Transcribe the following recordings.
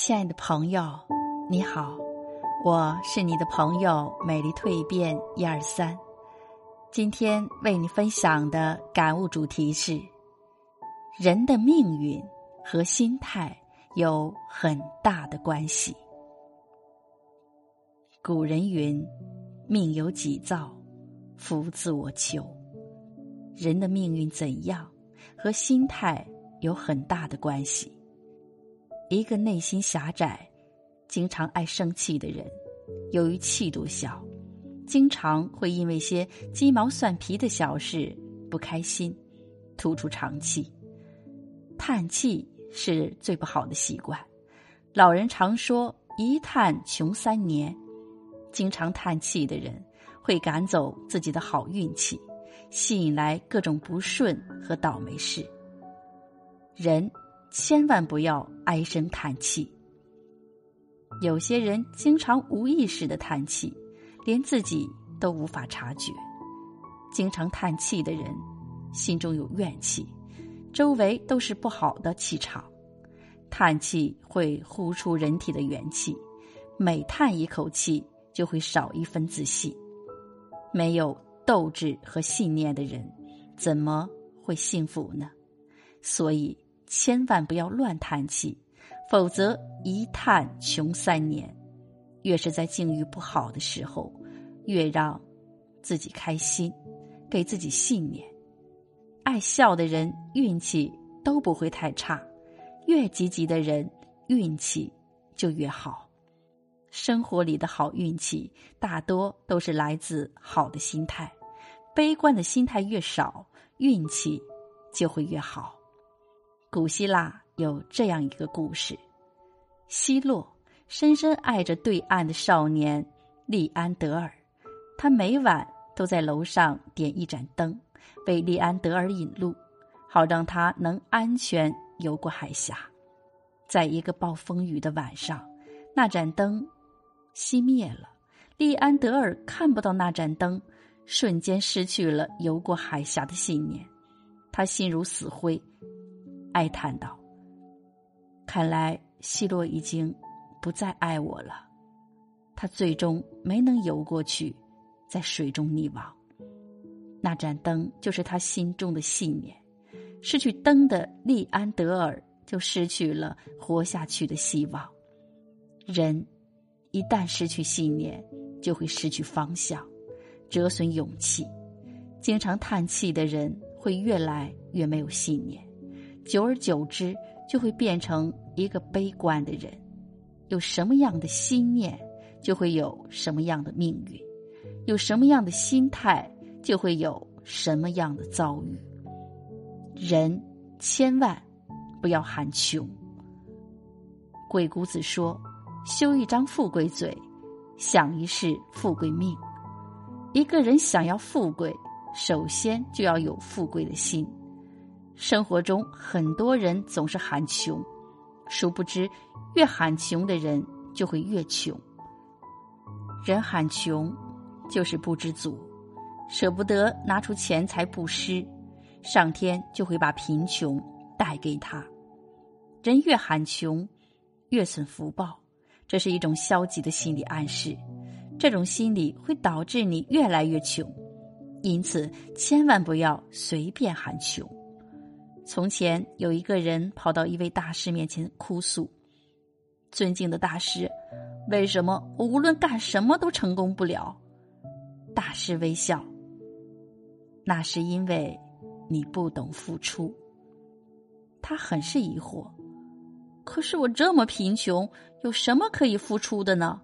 亲爱的朋友，你好，我是你的朋友美丽蜕变一二三。今天为你分享的感悟主题是：人的命运和心态有很大的关系。古人云：“命由己造，福自我求。”人的命运怎样，和心态有很大的关系。一个内心狭窄、经常爱生气的人，由于气度小，经常会因为些鸡毛蒜皮的小事不开心，吐出长气。叹气是最不好的习惯。老人常说：“一叹穷三年。”经常叹气的人，会赶走自己的好运气，吸引来各种不顺和倒霉事。人。千万不要唉声叹气。有些人经常无意识的叹气，连自己都无法察觉。经常叹气的人，心中有怨气，周围都是不好的气场。叹气会呼出人体的元气，每叹一口气就会少一分自信。没有斗志和信念的人，怎么会幸福呢？所以。千万不要乱叹气，否则一叹穷三年。越是在境遇不好的时候，越让自己开心，给自己信念。爱笑的人运气都不会太差，越积极的人运气就越好。生活里的好运气大多都是来自好的心态，悲观的心态越少，运气就会越好。古希腊有这样一个故事：希洛深深爱着对岸的少年利安德尔，他每晚都在楼上点一盏灯，为利安德尔引路，好让他能安全游过海峡。在一个暴风雨的晚上，那盏灯熄灭了，利安德尔看不到那盏灯，瞬间失去了游过海峡的信念，他心如死灰。哀叹道：“看来希洛已经不再爱我了。他最终没能游过去，在水中溺亡。那盏灯就是他心中的信念。失去灯的利安德尔就失去了活下去的希望。人一旦失去信念，就会失去方向，折损勇气。经常叹气的人会越来越没有信念。”久而久之，就会变成一个悲观的人。有什么样的心念，就会有什么样的命运；有什么样的心态，就会有什么样的遭遇。人千万不要喊穷。鬼谷子说：“修一张富贵嘴，享一世富贵命。”一个人想要富贵，首先就要有富贵的心。生活中很多人总是喊穷，殊不知，越喊穷的人就会越穷。人喊穷，就是不知足，舍不得拿出钱财布施，上天就会把贫穷带给他。人越喊穷，越损福报，这是一种消极的心理暗示。这种心理会导致你越来越穷，因此千万不要随便喊穷。从前有一个人跑到一位大师面前哭诉：“尊敬的大师，为什么我无论干什么都成功不了？”大师微笑：“那是因为你不懂付出。”他很是疑惑：“可是我这么贫穷，有什么可以付出的呢？”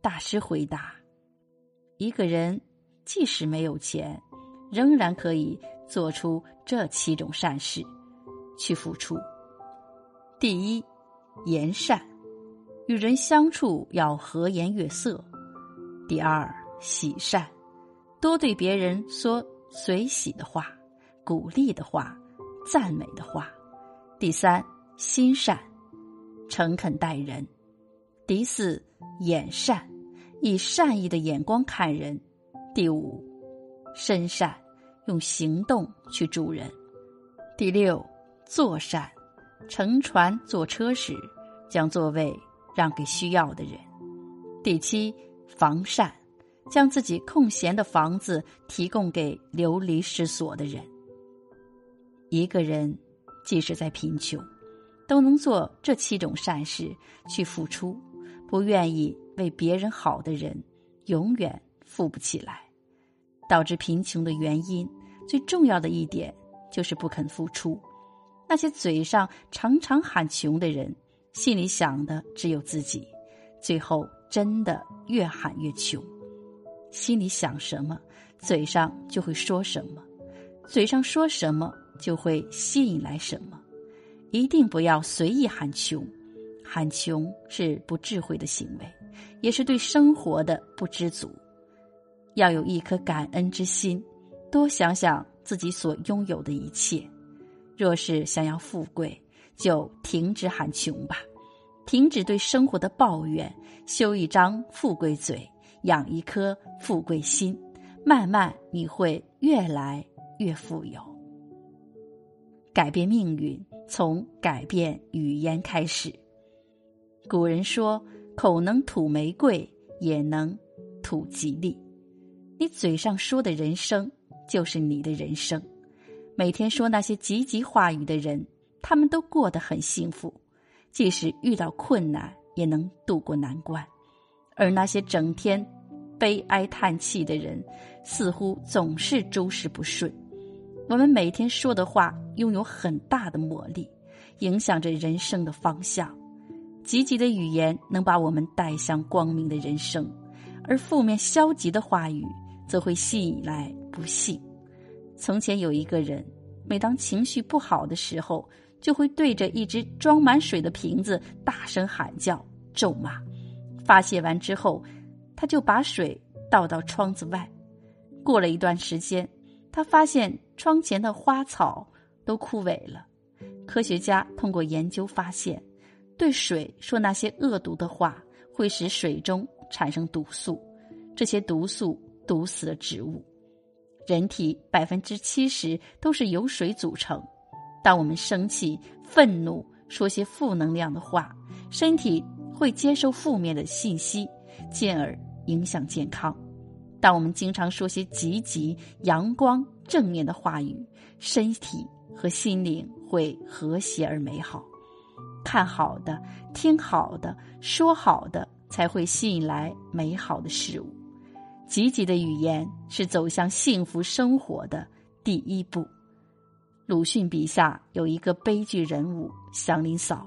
大师回答：“一个人即使没有钱，仍然可以。”做出这七种善事，去付出。第一，言善，与人相处要和颜悦色。第二，喜善，多对别人说随喜的话、鼓励的话、赞美的话。第三，心善，诚恳待人。第四，眼善，以善意的眼光看人。第五，身善。用行动去助人。第六，坐善，乘船坐车时，将座位让给需要的人；第七，防善，将自己空闲的房子提供给流离失所的人。一个人即使在贫穷，都能做这七种善事去付出，不愿意为别人好的人，永远富不起来。导致贫穷的原因，最重要的一点就是不肯付出。那些嘴上常常喊穷的人，心里想的只有自己，最后真的越喊越穷。心里想什么，嘴上就会说什么；嘴上说什么，就会吸引来什么。一定不要随意喊穷，喊穷是不智慧的行为，也是对生活的不知足。要有一颗感恩之心，多想想自己所拥有的一切。若是想要富贵，就停止喊穷吧，停止对生活的抱怨，修一张富贵嘴，养一颗富贵心，慢慢你会越来越富有。改变命运，从改变语言开始。古人说：“口能吐玫瑰，也能吐吉利。”你嘴上说的人生，就是你的人生。每天说那些积极话语的人，他们都过得很幸福，即使遇到困难，也能度过难关。而那些整天悲哀叹气的人，似乎总是诸事不顺。我们每天说的话，拥有很大的魔力，影响着人生的方向。积极的语言能把我们带向光明的人生，而负面消极的话语。则会吸引来不幸。从前有一个人，每当情绪不好的时候，就会对着一只装满水的瓶子大声喊叫、咒骂。发泄完之后，他就把水倒到窗子外。过了一段时间，他发现窗前的花草都枯萎了。科学家通过研究发现，对水说那些恶毒的话，会使水中产生毒素。这些毒素。毒死了植物，人体百分之七十都是由水组成。当我们生气、愤怒，说些负能量的话，身体会接受负面的信息，进而影响健康。当我们经常说些积极、阳光、正面的话语，身体和心灵会和谐而美好。看好的，听好的，说好的，才会吸引来美好的事物。积极的语言是走向幸福生活的第一步。鲁迅笔下有一个悲剧人物祥林嫂，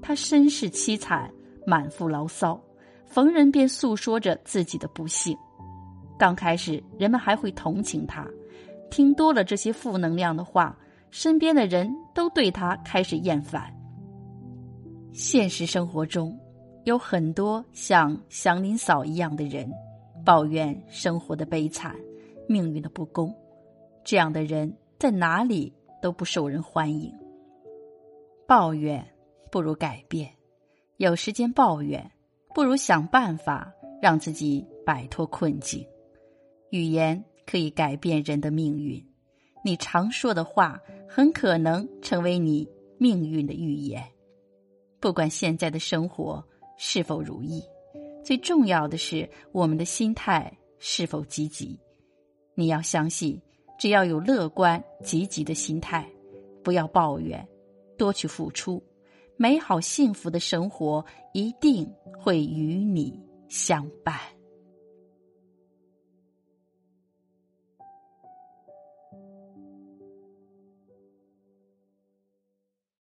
她身世凄惨，满腹牢骚，逢人便诉说着自己的不幸。刚开始，人们还会同情她，听多了这些负能量的话，身边的人都对她开始厌烦。现实生活中，有很多像祥林嫂一样的人。抱怨生活的悲惨，命运的不公，这样的人在哪里都不受人欢迎。抱怨不如改变，有时间抱怨不如想办法让自己摆脱困境。语言可以改变人的命运，你常说的话很可能成为你命运的预言。不管现在的生活是否如意。最重要的是，我们的心态是否积极？你要相信，只要有乐观积极的心态，不要抱怨，多去付出，美好幸福的生活一定会与你相伴。